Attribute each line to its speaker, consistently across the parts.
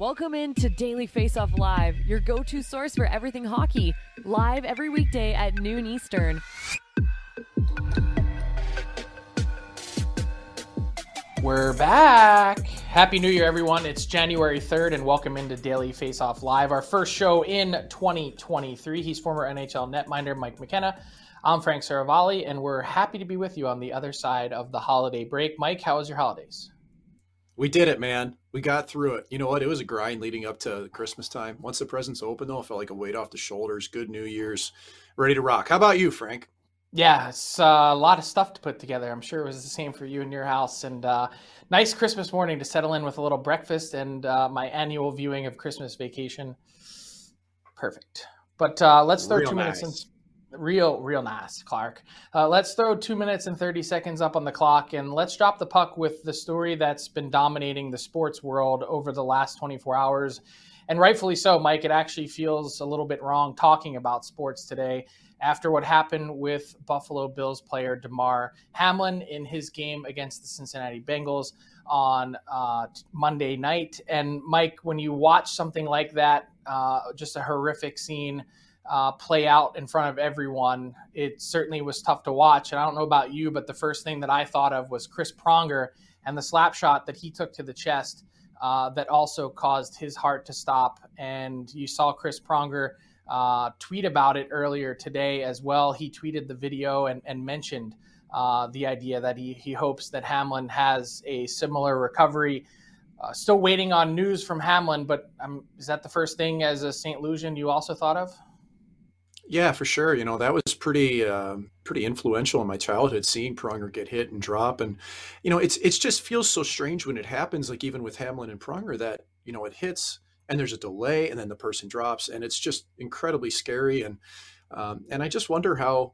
Speaker 1: Welcome into Daily Face Off Live, your go-to source for everything hockey. Live every weekday at noon Eastern.
Speaker 2: We're back. Happy New Year, everyone. It's January 3rd, and welcome into Daily Face Off Live, our first show in 2023. He's former NHL netminder Mike McKenna. I'm Frank Seravalli, and we're happy to be with you on the other side of the holiday break. Mike, how was your holidays?
Speaker 3: We did it, man. We got through it. You know what? It was a grind leading up to Christmas time. Once the presents opened, though, it felt like a weight off the shoulders. Good New Year's, ready to rock. How about you, Frank?
Speaker 2: Yeah, it's uh, a lot of stuff to put together. I'm sure it was the same for you in your house. And uh, nice Christmas morning to settle in with a little breakfast and uh, my annual viewing of Christmas Vacation. Perfect. But uh, let's throw
Speaker 3: Real
Speaker 2: two
Speaker 3: nice.
Speaker 2: minutes in. Real, real nice, Clark. Uh, let's throw two minutes and 30 seconds up on the clock and let's drop the puck with the story that's been dominating the sports world over the last 24 hours. And rightfully so, Mike. It actually feels a little bit wrong talking about sports today after what happened with Buffalo Bills player Damar Hamlin in his game against the Cincinnati Bengals on uh, Monday night. And Mike, when you watch something like that, uh, just a horrific scene uh, play out in front of everyone, it certainly was tough to watch. And I don't know about you, but the first thing that I thought of was Chris Pronger and the slap shot that he took to the chest. Uh, that also caused his heart to stop. And you saw Chris Pronger uh, tweet about it earlier today as well. He tweeted the video and, and mentioned uh, the idea that he, he hopes that Hamlin has a similar recovery. Uh, still waiting on news from Hamlin, but um, is that the first thing as a St. Louisan you also thought of?
Speaker 3: Yeah, for sure. You know that was pretty um, pretty influential in my childhood, seeing Pronger get hit and drop, and you know it's it's just feels so strange when it happens. Like even with Hamlin and Pronger, that you know it hits and there's a delay, and then the person drops, and it's just incredibly scary. And um, and I just wonder how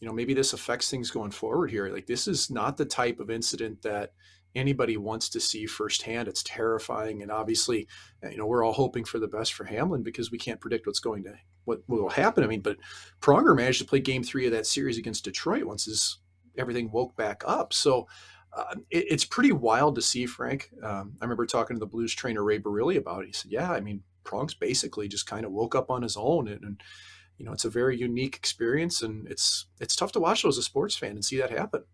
Speaker 3: you know maybe this affects things going forward here. Like this is not the type of incident that anybody wants to see firsthand. It's terrifying, and obviously, you know we're all hoping for the best for Hamlin because we can't predict what's going to what will happen. I mean, but Pronger managed to play Game Three of that series against Detroit once his everything woke back up. So uh, it, it's pretty wild to see, Frank. Um, I remember talking to the Blues trainer Ray Barile about it. He said, "Yeah, I mean, Prong's basically just kind of woke up on his own, and, and you know, it's a very unique experience, and it's it's tough to watch as a sports fan and see that happen."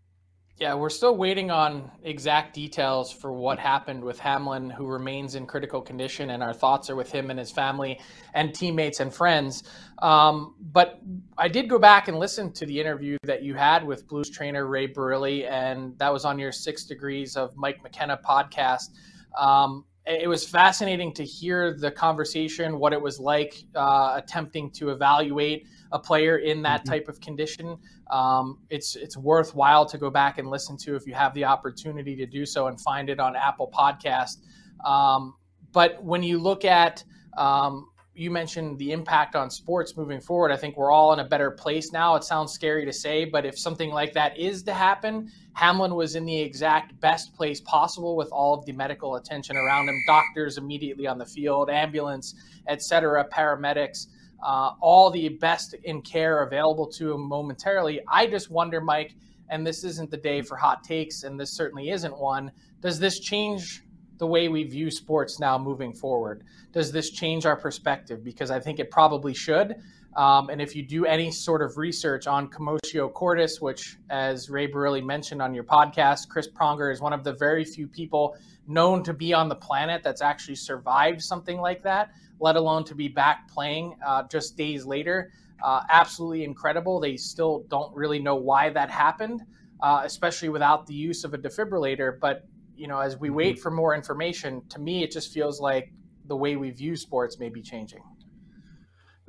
Speaker 2: Yeah, we're still waiting on exact details for what happened with Hamlin, who remains in critical condition, and our thoughts are with him and his family and teammates and friends. Um, but I did go back and listen to the interview that you had with Blues trainer Ray Barile, and that was on your Six Degrees of Mike McKenna podcast. Um, it was fascinating to hear the conversation, what it was like uh, attempting to evaluate a player in that mm-hmm. type of condition. Um, it's it's worthwhile to go back and listen to if you have the opportunity to do so and find it on Apple Podcast. Um, but when you look at um, you mentioned the impact on sports moving forward. I think we're all in a better place now. It sounds scary to say, but if something like that is to happen, Hamlin was in the exact best place possible with all of the medical attention around him, doctors immediately on the field, ambulance, etc., paramedics, uh, all the best in care available to him momentarily. I just wonder, Mike, and this isn't the day for hot takes, and this certainly isn't one. Does this change the way we view sports now moving forward? Does this change our perspective? Because I think it probably should. Um, and if you do any sort of research on commotio cordis, which, as Ray Barile mentioned on your podcast, Chris Pronger is one of the very few people known to be on the planet that's actually survived something like that, let alone to be back playing uh, just days later. Uh, absolutely incredible. They still don't really know why that happened, uh, especially without the use of a defibrillator. But you know, as we mm-hmm. wait for more information, to me, it just feels like the way we view sports may be changing.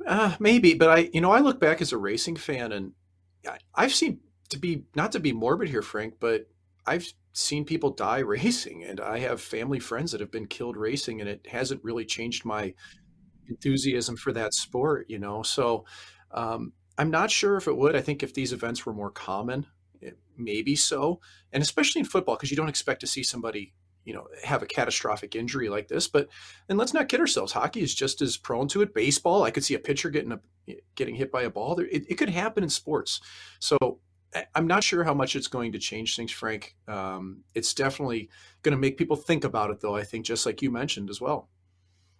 Speaker 3: Uh, maybe, but I, you know, I look back as a racing fan, and I've seen to be not to be morbid here, Frank, but I've seen people die racing, and I have family friends that have been killed racing, and it hasn't really changed my enthusiasm for that sport. You know, so um, I'm not sure if it would. I think if these events were more common, it, maybe so, and especially in football because you don't expect to see somebody you know have a catastrophic injury like this. But and let's not kid ourselves. Hockey is just as prone to it. Baseball i could see a pitcher getting a getting hit by a ball. It, it could happen in sports. So i'm not sure how much it's going to change things frank. Um, it's definitely going to make people think about it though i think just like you mentioned as well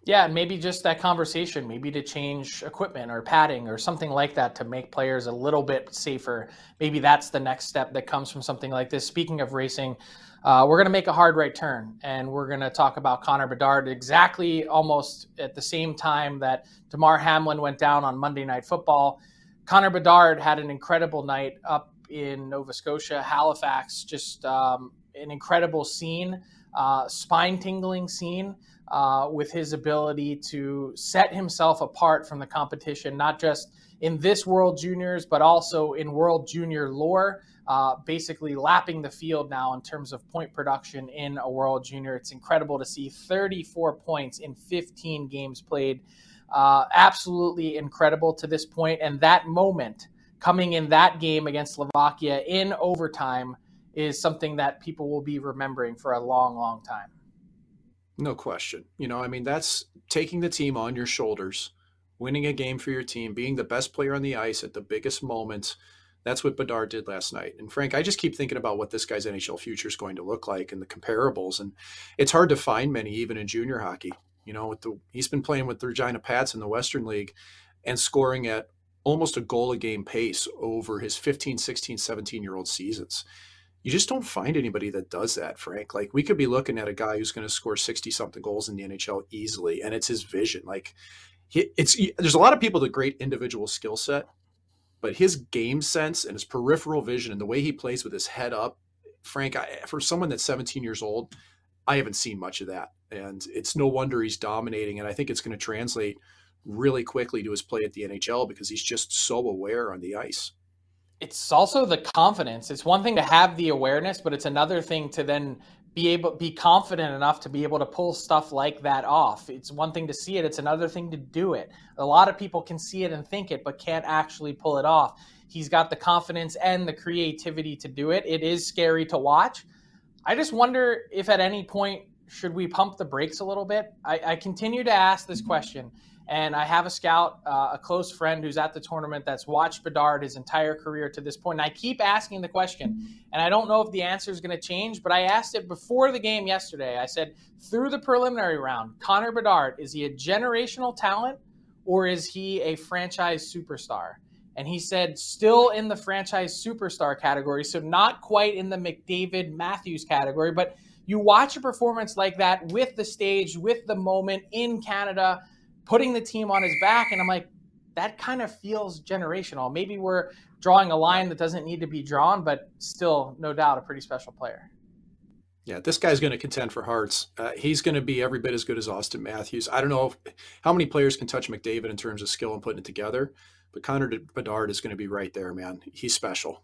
Speaker 2: yeah, and maybe just that conversation, maybe to change equipment or padding or something like that to make players a little bit safer. Maybe that's the next step that comes from something like this. Speaking of racing, uh, we're going to make a hard right turn and we're going to talk about Connor Bedard exactly almost at the same time that Damar Hamlin went down on Monday Night Football. Connor Bedard had an incredible night up in Nova Scotia, Halifax, just um, an incredible scene, uh, spine tingling scene uh, with his ability to set himself apart from the competition, not just in this World Juniors, but also in World Junior lore. Uh, basically, lapping the field now in terms of point production in a World Junior. It's incredible to see 34 points in 15 games played. Uh, absolutely incredible to this point. And that moment coming in that game against Slovakia in overtime is something that people will be remembering for a long, long time.
Speaker 3: No question. You know, I mean, that's taking the team on your shoulders, winning a game for your team, being the best player on the ice at the biggest moments. That's what Bedard did last night. And Frank, I just keep thinking about what this guy's NHL future is going to look like and the comparables. And it's hard to find many, even in junior hockey. You know, with the, he's been playing with the Regina Pats in the Western League and scoring at almost a goal a game pace over his 15, 16, 17 year old seasons you just don't find anybody that does that, Frank. Like we could be looking at a guy who's going to score 60 something goals in the NHL easily. And it's his vision. Like he, it's, there's a lot of people with a great individual skill set, but his game sense and his peripheral vision and the way he plays with his head up, Frank, I, for someone that's 17 years old, I haven't seen much of that. And it's no wonder he's dominating. And I think it's going to translate really quickly to his play at the NHL because he's just so aware on the ice
Speaker 2: it's also the confidence. It's one thing to have the awareness, but it's another thing to then be able be confident enough to be able to pull stuff like that off. It's one thing to see it, it's another thing to do it. A lot of people can see it and think it but can't actually pull it off. He's got the confidence and the creativity to do it. It is scary to watch. I just wonder if at any point should we pump the brakes a little bit? I, I continue to ask this question and I have a scout, uh, a close friend who's at the tournament that's watched Bedard his entire career to this point. And I keep asking the question, and I don't know if the answer is going to change, but I asked it before the game yesterday. I said, through the preliminary round, Connor Bedard, is he a generational talent or is he a franchise superstar? And he said, still in the franchise superstar category. So not quite in the McDavid Matthews category, but you watch a performance like that with the stage, with the moment in Canada putting the team on his back. And I'm like, that kind of feels generational. Maybe we're drawing a line that doesn't need to be drawn, but still, no doubt, a pretty special player.
Speaker 3: Yeah, this guy's going to contend for hearts. Uh, he's going to be every bit as good as Auston Matthews. I don't know if, how many players can touch McDavid in terms of skill and putting it together, but Connor Bedard is going to be right there, man. He's special.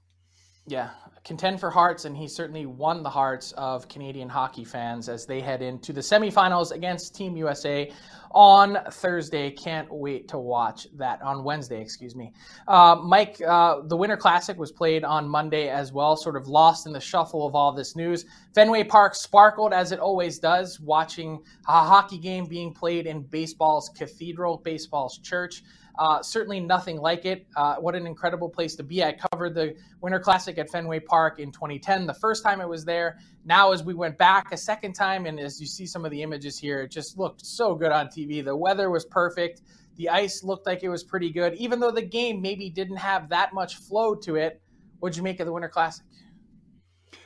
Speaker 2: Yeah, contend for hearts, and he certainly won the hearts of Canadian hockey fans as they head into the semifinals against Team USA on Thursday. Can't wait to watch that on Wednesday, excuse me. Uh, Mike, uh, the Winter Classic was played on Monday as well, sort of lost in the shuffle of all this news. Fenway Park sparkled as it always does, watching a hockey game being played in baseball's cathedral, baseball's church. Uh, certainly nothing like it. Uh, what an incredible place to be. I covered the Winter Classic at Fenway Park in 2010, the first time it was there. Now, as we went back a second time, and as you see some of the images here, it just looked so good on TV. The weather was perfect. The ice looked like it was pretty good, even though the game maybe didn't have that much flow to it. What'd you make of the Winter Classic?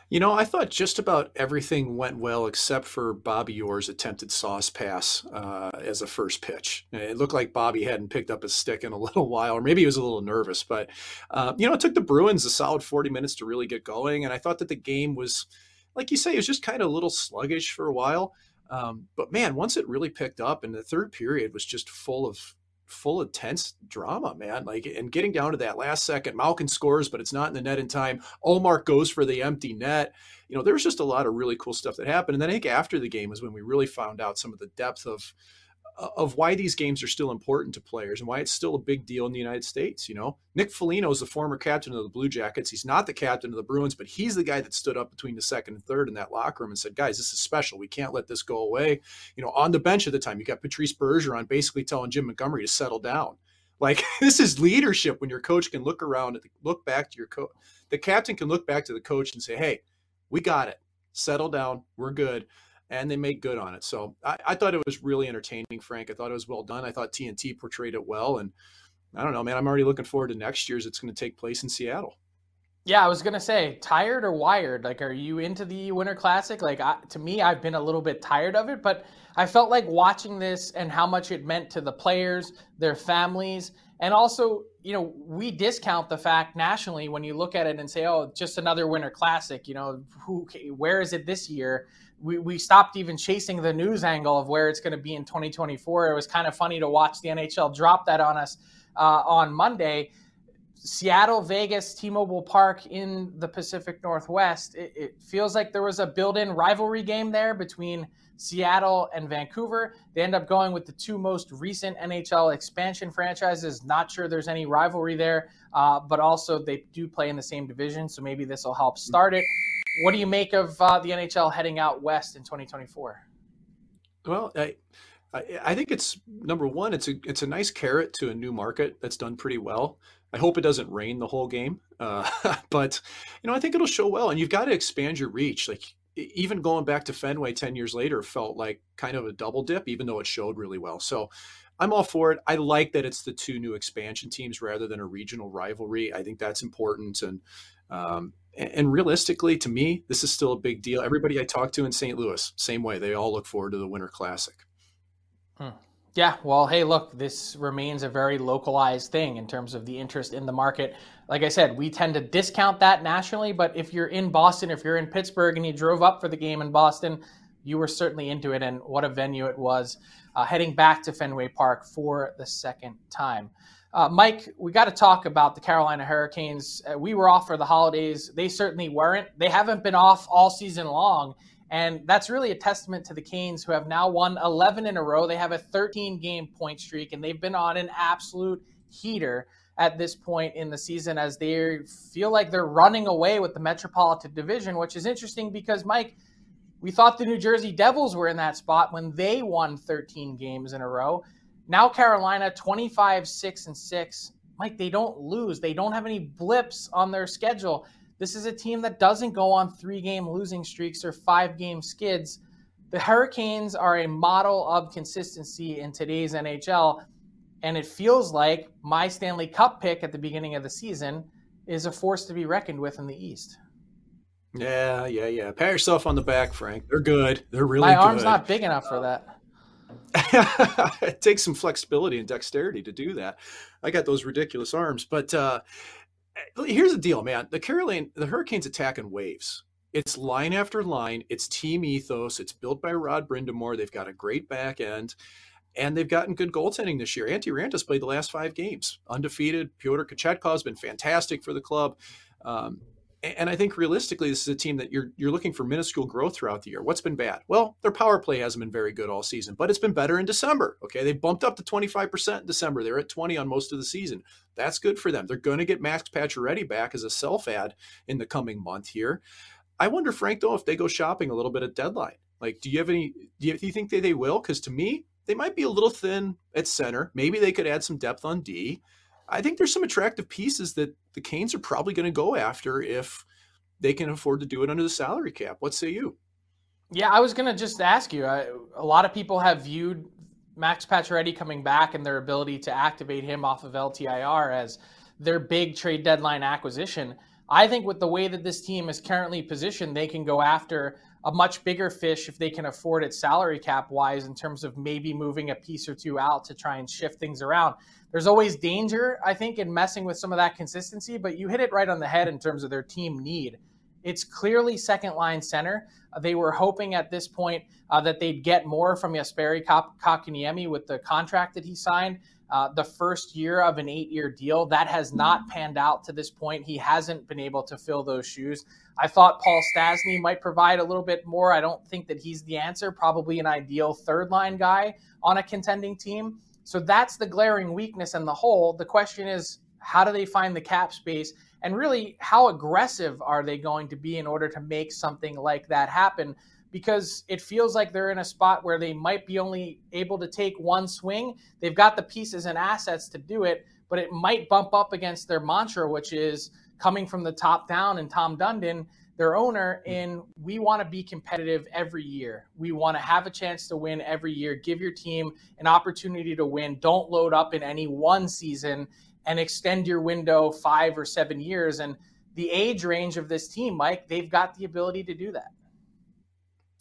Speaker 3: You know, I thought just about everything went well except for Bobby Orr's attempted sauce pass uh, as a first pitch. It looked like Bobby hadn't picked up his stick in a little while, or maybe he was a little nervous. But, uh, you know, it took the Bruins a solid 40 minutes to really get going. And I thought that the game was, like you say, it was just kind of a little sluggish for a while. Um, but man, once it really picked up, and the third period was just full of full of tense drama, man. Like, and getting down to that last second, Malkin scores, but it's not in the net in time. Ullmark goes for the empty net. You know, there was just a lot of really cool stuff that happened. And then I think after the game is when we really found out some of the depth of of why these games are still important to players and why it's still a big deal in the United States. You know, Nick Foligno is the former captain of the Blue Jackets. He's not the captain of the Bruins, but he's the guy that stood up between the second and third in that locker room and said, "Guys, this is special. We can't let this go away." You know, on the bench at the time, you got Patrice Bergeron basically telling Jim Montgomery to settle down. Like this is leadership when your coach can look around and look back to your coach. The captain can look back to the coach and say, "Hey, we got it. Settle down. We're good." And they made good on it. So I, I, thought it was really entertaining, Frank. I thought it was well done. I thought TNT portrayed it well. And I don't know, man, I'm already looking forward to next year's. It's going to take place in Seattle.
Speaker 2: Yeah, I was gonna say, tired or wired? Like, are you into the Winter Classic? Like, I, to me, I've been a little bit tired of it, but I felt like watching this and how much it meant to the players, their families, and also, you know, we discount the fact nationally when you look at it and say, "Oh, just another Winter Classic." You know, who, where is it this year? we, we stopped even chasing the news angle of where it's going to be in 2024. It was kind of funny to watch the NHL drop that on us uh, on Monday. Seattle, Vegas, T Mobile Park in the Pacific Northwest. It, it, feels like there was a built in rivalry game there between Seattle and Vancouver. They end up going with the two most recent NHL expansion franchises. Not sure there's any rivalry there, uh, but also they do play in the same division, so maybe this will help start it. What do you make of uh, the NHL heading out west in 2024?
Speaker 3: Well, I, I think it's number one. It's a it's a nice carrot to a new market that's done pretty well. I hope it doesn't rain the whole game, uh, but you know I think it'll show well. And you've got to expand your reach. Like even going back to Fenway ten years later felt like kind of a double dip, even though it showed really well. So I'm all for it. I like that it's the two new expansion teams rather than a regional rivalry. I think that's important, and um, and realistically, to me, this is still a big deal. Everybody I talk to in St. Louis, same way. They all look forward to the Winter Classic.
Speaker 2: Hmm. Yeah, well, hey, look, this remains a very localized thing in terms of the interest in the market. Like I said, we tend to discount that nationally, but if you're in Boston, if you're in Pittsburgh and you drove up for the game in Boston, you were certainly into it, and what a venue it was. Uh, heading back to Fenway Park for the second time. Uh, Mike, we got to talk about the Carolina Hurricanes. Uh, we were off for the holidays. They certainly weren't. They haven't been off all season long. And that's really a testament to the Canes, who have now won 11 in a row. They have a 13 game point streak, and they've been on an absolute heater at this point in the season as they feel like they're running away with the Metropolitan Division, which is interesting because, Mike, we thought the New Jersey Devils were in that spot when they won 13 games in a row. Now Carolina 25 6 and 6. Mike, they don't lose. They don't have any blips on their schedule. This is a team that doesn't go on three game losing streaks or five game skids. The Hurricanes are a model of consistency in today's NHL. And it feels like my Stanley Cup pick at the beginning of the season is a force to be reckoned with in the East.
Speaker 3: Yeah, yeah, yeah. Pat yourself on the back, Frank. They're good. They're really
Speaker 2: my
Speaker 3: good.
Speaker 2: arm's not big enough for that.
Speaker 3: it takes some flexibility and dexterity to do that. I got those ridiculous arms, but uh, here's the deal, man. The Caroline, the Hurricanes attack in waves. it's line after line. It's team ethos. It's built by Rod Brind'Amour. They've got a great back end, and they've gotten good goaltending this year. Antti Raanta's played the last five games undefeated. Pyotr Kochetkov has been fantastic for the club. Um, and I think realistically, this is a team that you're you're looking for minuscule growth throughout the year. What's been bad? Well, their power play hasn't been very good all season, but it's been better in December. Okay, they bumped up to 25% in December. They're at 20 on most of the season. That's good for them. They're going to get Max Pacioretty back as a self ad in the coming month here. I wonder, Frank, though, if they go shopping a little bit at deadline. Like, do you have any? Do you, do you think that they will? Because to me, they might be a little thin at center. Maybe they could add some depth on D. I think there's some attractive pieces that the Canes are probably going to go after if they can afford to do it under the salary cap. What say you?
Speaker 2: Yeah, I was going to just ask you. I, a lot of people have viewed Max Pacioretty coming back and their ability to activate him off of LTIR as their big trade deadline acquisition. I think with the way that this team is currently positioned, they can go after a much bigger fish if they can afford it salary cap wise in terms of maybe moving a piece or two out to try and shift things around. There's always danger, I think, in messing with some of that consistency, but you hit it right on the head in terms of their team need. It's clearly second line center. Uh, they were hoping at this point uh, that they'd get more from Jesperi Kotkaniemi with the contract that he signed. Uh, the first year of an eight year deal. That has not panned out to this point. He hasn't been able to fill those shoes. I thought Paul Stastny might provide a little bit more. I don't think that he's the answer, probably an ideal third line guy on a contending team. So that's the glaring weakness in the hole. The question is, how do they find the cap space? And really, how aggressive are they going to be in order to make something like that happen? Because it feels like they're in a spot where they might be only able to take one swing. They've got the pieces and assets to do it, but it might bump up against their mantra, which is coming from the top down. And Tom Dundon, their owner, hmm. in we want to be competitive every year. We want to have a chance to win every year. Give your team an opportunity to win. Don't load up in any one season and extend your window five or seven years. And the age range of this team, Mike, they've got the ability to do that.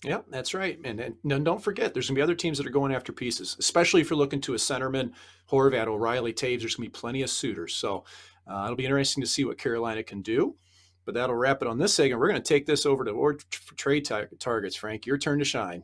Speaker 3: Yeah, that's right. And, and don't forget, there's going to be other teams that are going after pieces, especially if you're looking to a centerman, Horvat, O'Reilly, Toews. There's going to be plenty of suitors. So uh, it'll be interesting to see what Carolina can do. But that'll wrap it on this segment. We're going to take this over to trade targets, Frank. Your turn to shine.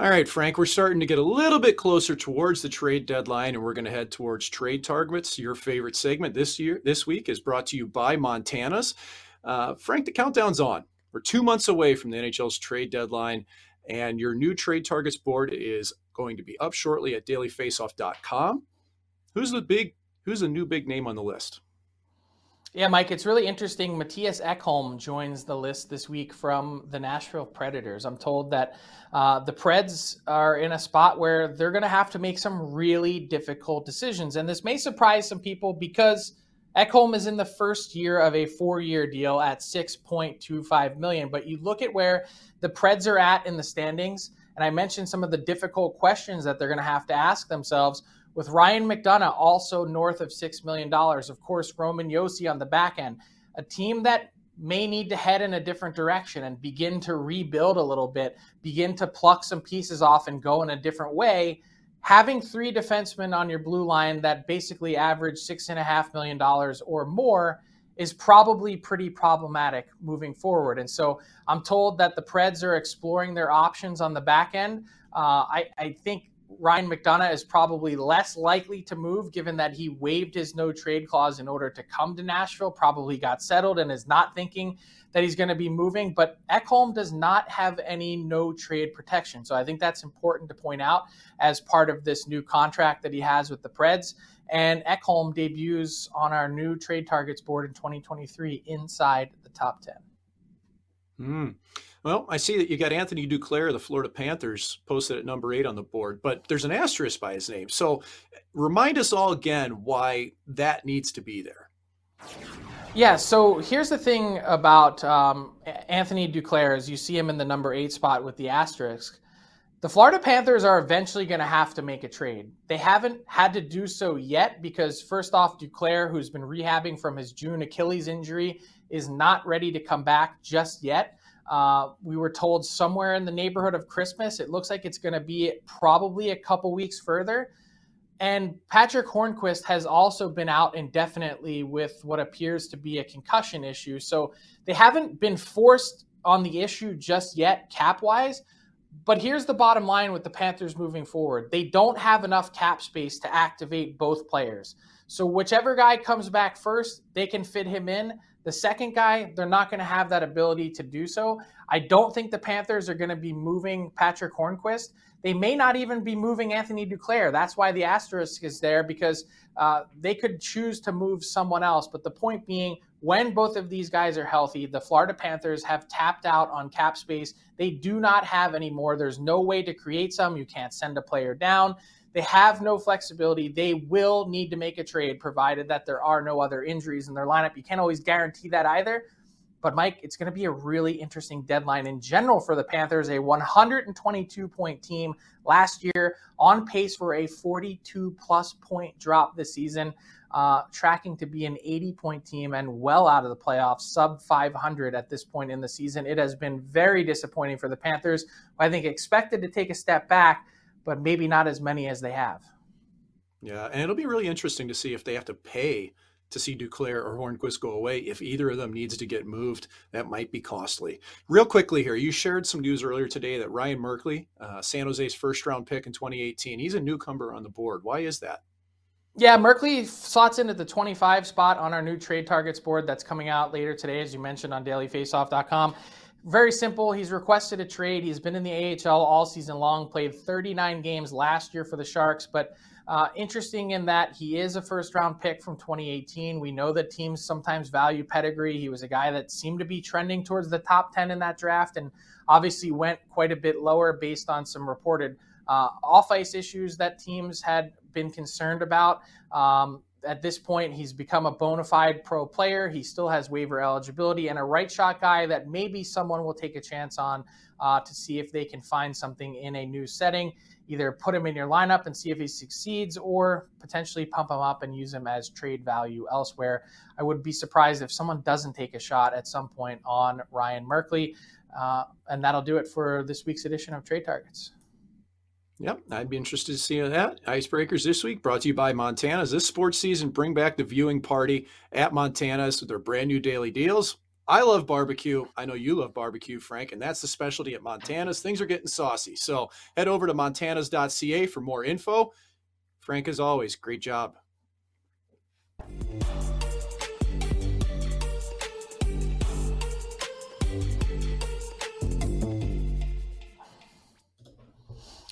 Speaker 3: All right, Frank, we're starting to get a little bit closer towards the trade deadline, and we're going to head towards trade targets. Your favorite segment this year, this week, is brought to you by Montana's. Uh, Frank, the countdown's on. We're two months away from the NHL's trade deadline, and your new trade targets board is going to be up shortly at dailyfaceoff.com. Who's the big? Who's the new big name on the list?
Speaker 2: Yeah, Mike, it's really interesting. Mattias Ekholm joins the list this week from the Nashville Predators. I'm told that uh, the Preds are in a spot where they're going to have to make some really difficult decisions. And this may surprise some people because Ekholm is in the first year of a four-year deal at 6.25 million. But you look at where the Preds are at in the standings, and I mentioned some of the difficult questions that they're going to have to ask themselves. With Ryan McDonagh also north of six million dollars, of course, Roman Josi on the back end, a team that may need to head in a different direction and begin to rebuild a little bit, begin to pluck some pieces off and go in a different way having three defensemen on your blue line that basically average six and a half million dollars or more is probably pretty problematic moving forward. And so I'm told that the Preds are exploring their options on the back end. Uh, I, I think Ryan McDonagh is probably less likely to move given that he waived his no trade clause in order to come to Nashville, probably got settled and is not thinking that he's going to be moving. But Ekholm does not have any no trade protection. So I think that's important to point out as part of this new contract that he has with the Preds. And Ekholm debuts on our new trade targets board in 2023 inside the top 10.
Speaker 3: Mm. Well, I see that you got Anthony Duclair of the Florida Panthers posted at number eight on the board, but there's an asterisk by his name. So remind us all again why that needs to be there.
Speaker 2: Yeah, so here's the thing about um, Anthony Duclair as you see him in the number eight spot with the asterisk. The Florida Panthers are eventually going to have to make a trade. They haven't had to do so yet because, first off, Duclair, who's been rehabbing from his June Achilles injury, is not ready to come back just yet. Uh, we were told somewhere in the neighborhood of Christmas. It looks like it's going to be probably a couple weeks further. And Patric Hornqvist has also been out indefinitely with what appears to be a concussion issue. So they haven't been forced on the issue just yet, cap wise. But here's the bottom line with the Panthers moving forward they don't have enough cap space to activate both players. So whichever guy comes back first, they can fit him in. The second guy, they're not going to have that ability to do so. I don't think the Panthers are going to be moving Patric Hornqvist. They may not even be moving Anthony Duclair. That's why the asterisk is there because uh, they could choose to move someone else. But the point being, when both of these guys are healthy, the Florida Panthers have tapped out on cap space. They do not have any more. There's no way to create some. You can't send a player down. They have no flexibility. They will need to make a trade provided that there are no other injuries in their lineup. You can't always guarantee that either. But Mike, it's going to be a really interesting deadline in general for the Panthers. A 122 point team last year, on pace for a 42 plus point drop this season, uh, tracking to be an 80 point team and well out of the playoffs, sub 500 at this point in the season. It has been very disappointing for the Panthers. I think expected to take a step back, but maybe not as many as they have.
Speaker 3: Yeah, and it'll be really interesting to see if they have to pay to see Duclair or Hornqvist go away. If either of them needs to get moved, that might be costly. Real quickly here, you shared some news earlier today that Ryan Merkley, uh, San Jose's first round pick in 2018, he's a newcomer on the board. Why is that?
Speaker 2: Yeah, Merkley slots into the 25 spot on our new trade targets board that's coming out later today, as you mentioned on dailyfaceoff.com. Very simple. He's requested a trade. He's been in the AHL all season long, played 39 games last year for the Sharks, but uh, interesting in that he is a first round pick from 2018. We know that teams sometimes value pedigree. He was a guy that seemed to be trending towards the top 10 in that draft and obviously went quite a bit lower based on some reported uh, off ice issues that teams had been concerned about. Um, at this point, he's become a bona fide pro player. He still has waiver eligibility and a right shot guy that maybe someone will take a chance on uh, to see if they can find something in a new setting either put him in your lineup and see if he succeeds or potentially pump him up and use him as trade value elsewhere. I would be surprised if someone doesn't take a shot at some point on Ryan Merkley. Uh, and that'll do it for this week's edition of Trade Targets.
Speaker 3: Yep, I'd be interested to see that. Icebreakers this week brought to you by Montana's. This sports season, bring back the viewing party at Montana's with their brand new daily deals. I love barbecue. I know you love barbecue, Frank, and that's the specialty at Montana's. Things are getting saucy. So head over to montanas.ca for more info. Frank, as always, great job.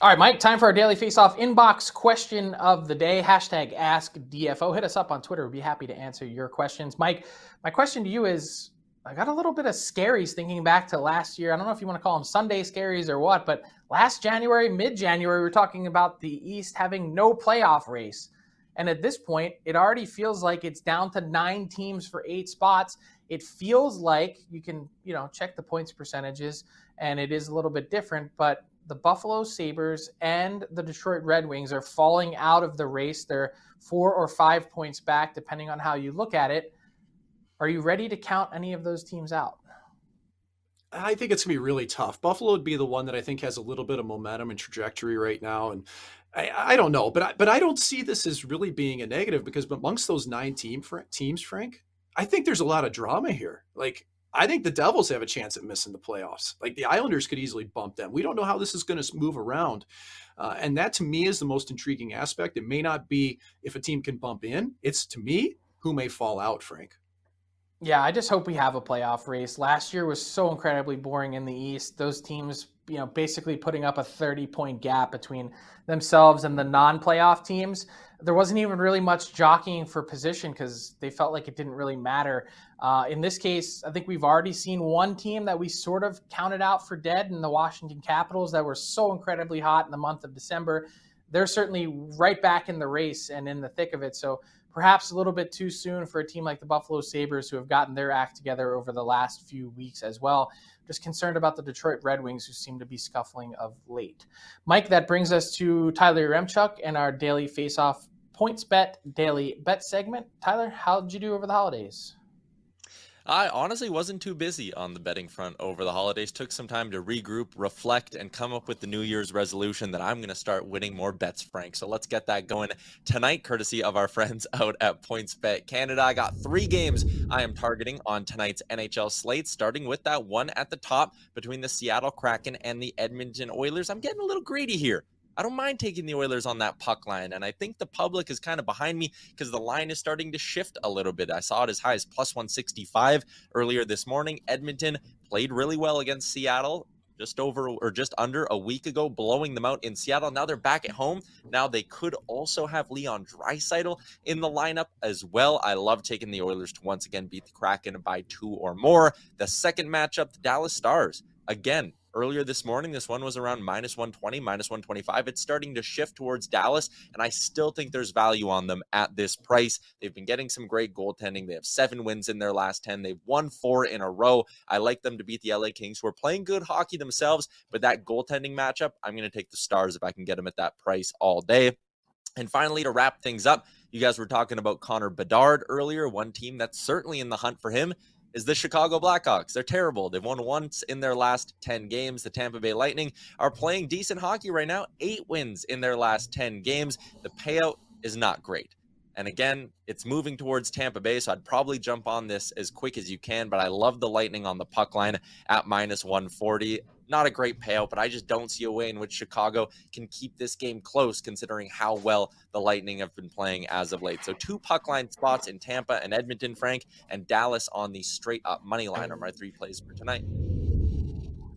Speaker 2: All right, Mike, time for our daily face-off inbox question of the day. Hashtag ask DFO. Hit us up on Twitter. We'd be happy to answer your questions. Mike, my question to you is I got a little bit of scaries thinking back to last year. I don't know if you want to call them Sunday scaries or what, but last January, mid January, we were talking about the East having no playoff race. And at this point, it already feels like it's down to nine teams for eight spots. It feels like you can, you know, check the points percentages and it is a little bit different, but the Buffalo Sabres and the Detroit Red Wings are falling out of the race. They're four or five points back, depending on how you look at it. Are you ready to count any of those teams out?
Speaker 3: I think it's gonna be really tough. Buffalo would be the one that I think has a little bit of momentum and trajectory right now, and I, I don't know, but I, but I don't see this as really being a negative because amongst those nine team teams, Frank, I think there's a lot of drama here. Like I think the Devils have a chance at missing the playoffs. Like the Islanders could easily bump them. We don't know how this is going to move around. Uh, and that to me is the most intriguing aspect. It may not be if a team can bump in, it's to me who may fall out, Frank.
Speaker 2: Yeah, I just hope we have a playoff race. Last year was so incredibly boring in the East. Those teams, you know, basically putting up a 30 point gap between themselves and the non playoff teams. There wasn't even really much jockeying for position because they felt like it didn't really matter. Uh, in this case, I think we've already seen one team that we sort of counted out for dead in the Washington Capitals that were so incredibly hot in the month of December. They're certainly right back in the race and in the thick of it. So perhaps a little bit too soon for a team like the Buffalo Sabres, who have gotten their act together over the last few weeks as well. Just concerned about the Detroit Red Wings, who seem to be scuffling of late. Mike, that brings us to Tyler Yaremchuk and our daily face-off points bet daily bet segment. Tyler, how did you do over the holidays?
Speaker 4: I honestly wasn't too busy on the betting front over the holidays. Took some time to regroup, reflect, and come up with the New Year's resolution that I'm going to start winning more bets, Frank. So let's get that going tonight, courtesy of our friends out at PointsBet Canada. I got three games I am targeting on tonight's NHL slate, starting with that one at the top between the Seattle Kraken and the Edmonton Oilers. I'm getting a little greedy here. I don't mind taking the Oilers on that puck line. And I think the public is kind of behind me because the line is starting to shift a little bit. I saw it as high as plus 165 earlier this morning. Edmonton played really well against Seattle just over or just under a week ago, blowing them out in Seattle. Now they're back at home. Now they could also have Leon Draisaitl in the lineup as well. I love taking the Oilers to once again beat the Kraken by two or more. The second matchup, the Dallas Stars. Again, earlier this morning. This one was around minus 120, minus 125. It's starting to shift towards Dallas, and I still think there's value on them at this price. They've been getting some great goaltending. They have seven wins in their last 10. They've won four in a row. I like them to beat the LA Kings, who are playing good hockey themselves, but that goaltending matchup, I'm going to take the Stars if I can get them at that price all day. And finally, to wrap things up, you guys were talking about Connor Bedard earlier, one team that's certainly in the hunt for him is the Chicago Blackhawks. They're terrible. They've won once in their last 10 games. The Tampa Bay Lightning are playing decent hockey right now, eight wins in their last 10 games. The payout is not great. And again, it's moving towards Tampa Bay, so I'd probably jump on this as quick as you can. But I love the Lightning on the puck line at minus 140. Not a great payout, but I just don't see a way in which Chicago can keep this game close considering how well the Lightning have been playing as of late. So two puck line spots in Tampa and Edmonton, Frank, and Dallas on the straight up money line are my three plays for tonight.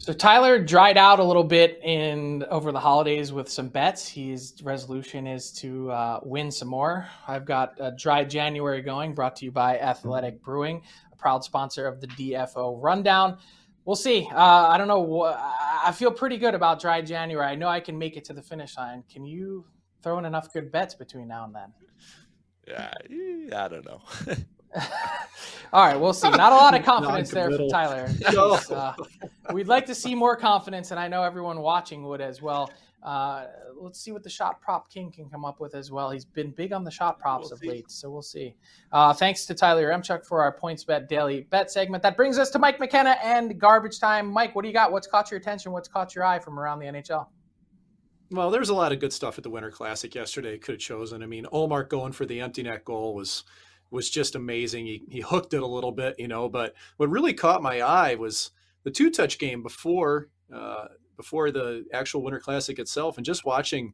Speaker 2: So Tyler dried out a little bit in over the holidays with some bets. His resolution is to uh, win some more. I've got a dry January going, brought to you by Athletic Brewing, a proud sponsor of the DFO Rundown we'll see. Uh, I don't know. I feel pretty good about dry January. I know I can make it to the finish line. Can you throw in enough good bets between now and then?
Speaker 4: Yeah, I don't know.
Speaker 2: All right, we'll see. Not a lot of confidence there for Tyler. Uh, we'd like to see more confidence, and I know everyone watching would as well. Uh, let's see what the shot prop king can come up with as well. He's been big on the shot props we'll of late, so we'll see. Uh, thanks to Tyler Yaremchuk for our points bet daily bet segment. That brings us to Mike McKenna and garbage time. Mike, what do you got? What's caught your attention? What's caught your eye from around the NHL?
Speaker 3: Well, there's a lot of good stuff at the Winter Classic yesterday. Could have chosen. I mean, Ullmark going for the empty net goal was was just amazing. He he hooked it a little bit, you know. But what really caught my eye was the two touch game before uh, before the actual Winter Classic itself, and just watching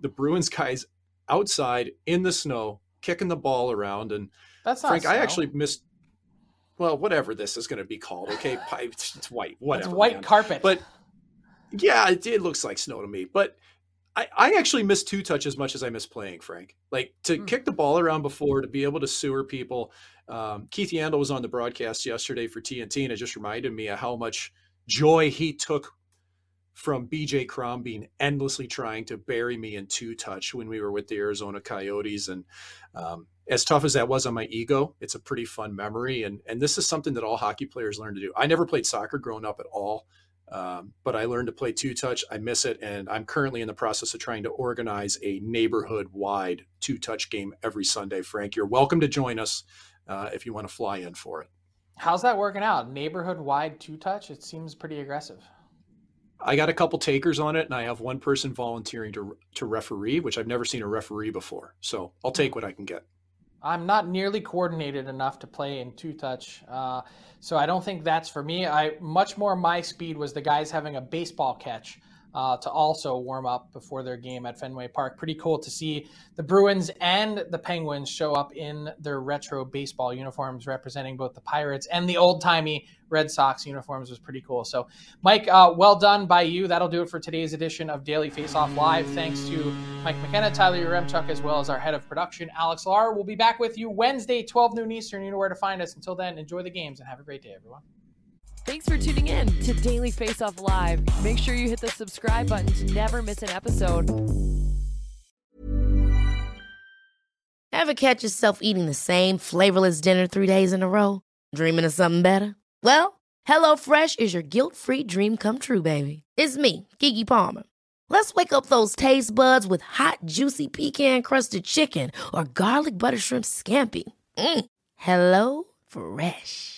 Speaker 3: the Bruins guys outside in the snow kicking the ball around. And
Speaker 2: that's
Speaker 3: Frank,
Speaker 2: snow.
Speaker 3: I actually missed. Well, whatever this is going to be called, okay? It's white, whatever.
Speaker 2: It's white
Speaker 3: man.
Speaker 2: carpet.
Speaker 3: But yeah, it, it, looks like snow to me. But I, I actually miss two touch as much as I miss playing, Frank. Like to mm. kick the ball around before, to be able to sewer people. Um, Keith Yandle was on the broadcast yesterday for TNT, and it just reminded me of how much joy he took from BJ Crombeen endlessly trying to bury me in two touch when we were with the Arizona Coyotes. And um, as tough as that was on my ego, it's a pretty fun memory. And, and this is something that all hockey players learn to do. I never played soccer growing up at all. Um, but I learned to play two touch. I miss it. And I'm currently in the process of trying to organize a neighborhood wide two touch game every Sunday. Frank, you're welcome to join us uh, if you want to fly in for it.
Speaker 2: How's that working out? Neighborhood wide two touch? It seems pretty aggressive.
Speaker 3: I got a couple takers on it, and I have one person volunteering to to referee, which I've never seen a referee before. So I'll take what I can get.
Speaker 2: I'm not nearly coordinated enough to play in two touch, uh, so I don't think that's for me. I much more my speed was the guys having a baseball catch uh, to also warm up before their game at Fenway Park. Pretty cool to see the Bruins and the Penguins show up in their retro baseball uniforms, representing both the Pirates and the old timey Red Sox uniforms. Was pretty cool. So, Mike, uh, well done by you. That'll do it for today's edition of Daily Faceoff Live. Thanks to Mike McKenna, Tyler Remchuk, as well as our head of production, Alex Lar. We'll be back with you Wednesday, 12 noon Eastern. You know where to find us. Until then, enjoy the games and have a great day, everyone.
Speaker 1: Thanks for tuning in to Daily Face Off Live. Make sure you hit the subscribe button to never miss an episode.
Speaker 5: Ever catch yourself eating the same flavorless dinner three days in a row? Dreaming of something better? Well, HelloFresh is your guilt free dream come true, baby. It's me, Keke Palmer. Let's wake up those taste buds with hot, juicy pecan crusted chicken or garlic butter shrimp scampi. Mm. Hello Fresh.